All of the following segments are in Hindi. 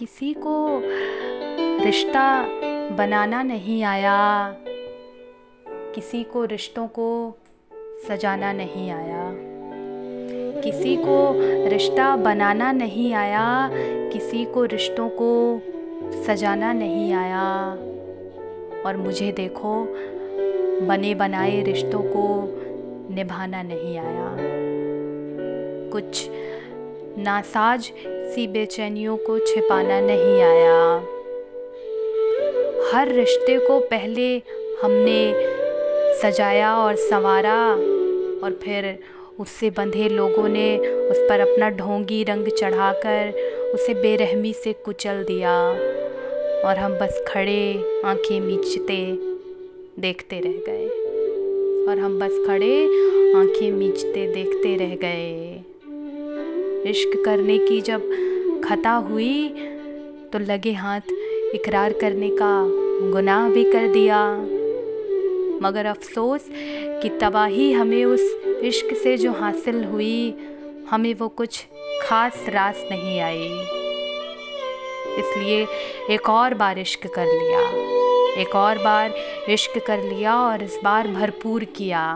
किसी को रिश्ता बनाना नहीं आया, किसी को रिश्तों को सजाना नहीं आया, किसी को रिश्ता बनाना नहीं आया, किसी को रिश्तों को सजाना नहीं आया। और मुझे देखो, बने बनाए रिश्तों को निभाना नहीं आया। कुछ नासाज सी बेचैनियों को छिपाना नहीं आया। हर रिश्ते को पहले हमने सजाया और संवारा और फिर उससे बंधे लोगों ने उस पर अपना ढोंगी रंग चढ़ाकर उसे बेरहमी से कुचल दिया और हम बस खड़े आँखें मीचते देखते रह गए और हम बस खड़े आँखें मीचते देखते रह गए। इश्क करने की जब खता हुई तो लगे हाथ इकरार करने का गुनाह भी कर दिया। मगर अफसोस कि तबाही हमें उस इश्क से जो हासिल हुई, हमें वो कुछ खास रास नहीं आई। इसलिए एक और बार इश्क कर लिया, एक और बार इश्क कर लिया और इस बार भरपूर किया।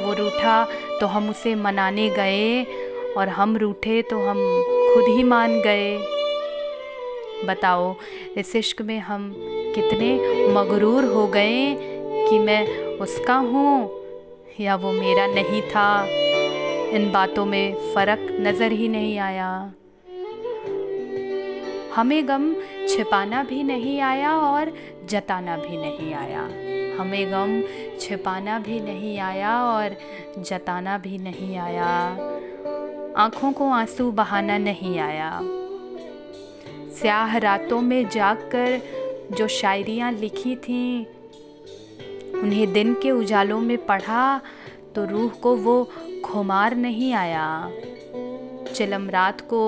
वो रूठा तो हम उसे मनाने गए और हम रूठे तो हम खुद ही मान गए। बताओ, इस इश्क में हम कितने मगरूर हो गए कि मैं उसका हूँ या वो मेरा नहीं था। इन बातों में फ़र्क नज़र ही नहीं आया। हमें गम छिपाना भी नहीं आया और जताना भी नहीं आया। हमें गम छिपाना भी नहीं आया और जताना भी नहीं आया। आँखों को आँसू बहाना नहीं आया। स्याह रातों में जागकर जो शायरियाँ लिखी थीं, उन्हें दिन के उजालों में पढ़ा तो रूह को वो खुमार नहीं आया। चिलम रात को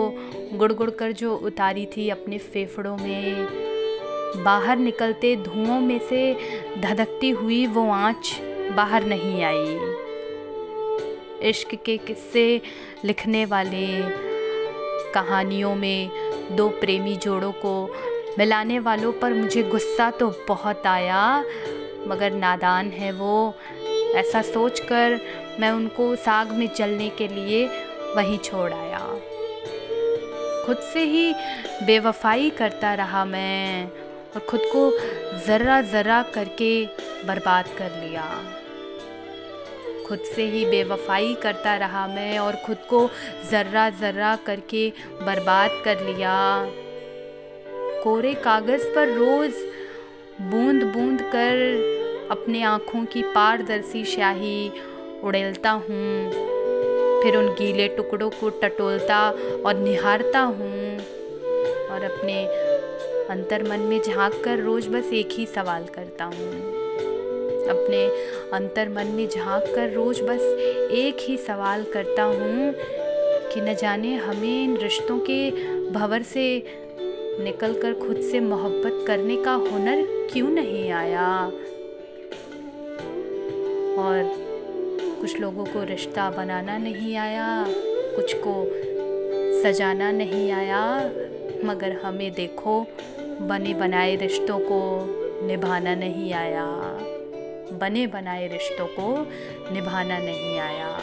गुड़ गुड़ कर जो उतारी थी अपने फेफड़ों में, बाहर निकलते धुओं में से धधकती हुई वो आँच बाहर नहीं आई। इश्क के किस्से लिखने वाले कहानियों में दो प्रेमी जोड़ों को मिलाने वालों पर मुझे गुस्सा तो बहुत आया, मगर नादान है वो। ऐसा सोचकर मैं उनको साग में चलने के लिए वहीं छोड़ आया। खुद से ही बेवफाई करता रहा मैं और ख़ुद को ज़र्रा ज़र्रा करके बर्बाद कर लिया। खुद से ही बेवफाई करता रहा मैं और ख़ुद को ज़र्रा ज़र्रा करके बर्बाद कर लिया। कोरे कागज़ पर रोज़ बूंद बूंद कर अपने आँखों की पारदर्शी स्याही उड़ेलता हूँ। फिर उन गीले टुकड़ों को टटोलता और निहारता हूँ और अपने अंतर मन में झाँक कर रोज़ बस एक ही सवाल करता हूँ। अपने अंतर मन में झाँक कर रोज़ बस एक ही सवाल करता हूँ कि न जाने हमें इन रिश्तों के भंवर से निकल कर खुद से मोहब्बत करने का हुनर क्यों नहीं आया? और कुछ लोगों को रिश्ता बनाना नहीं आया, कुछ को सजाना नहीं आया, मगर हमें देखो, बने बनाए रिश्तों को निभाना नहीं आया। बने बनाए रिश्तों को निभाना नहीं आया।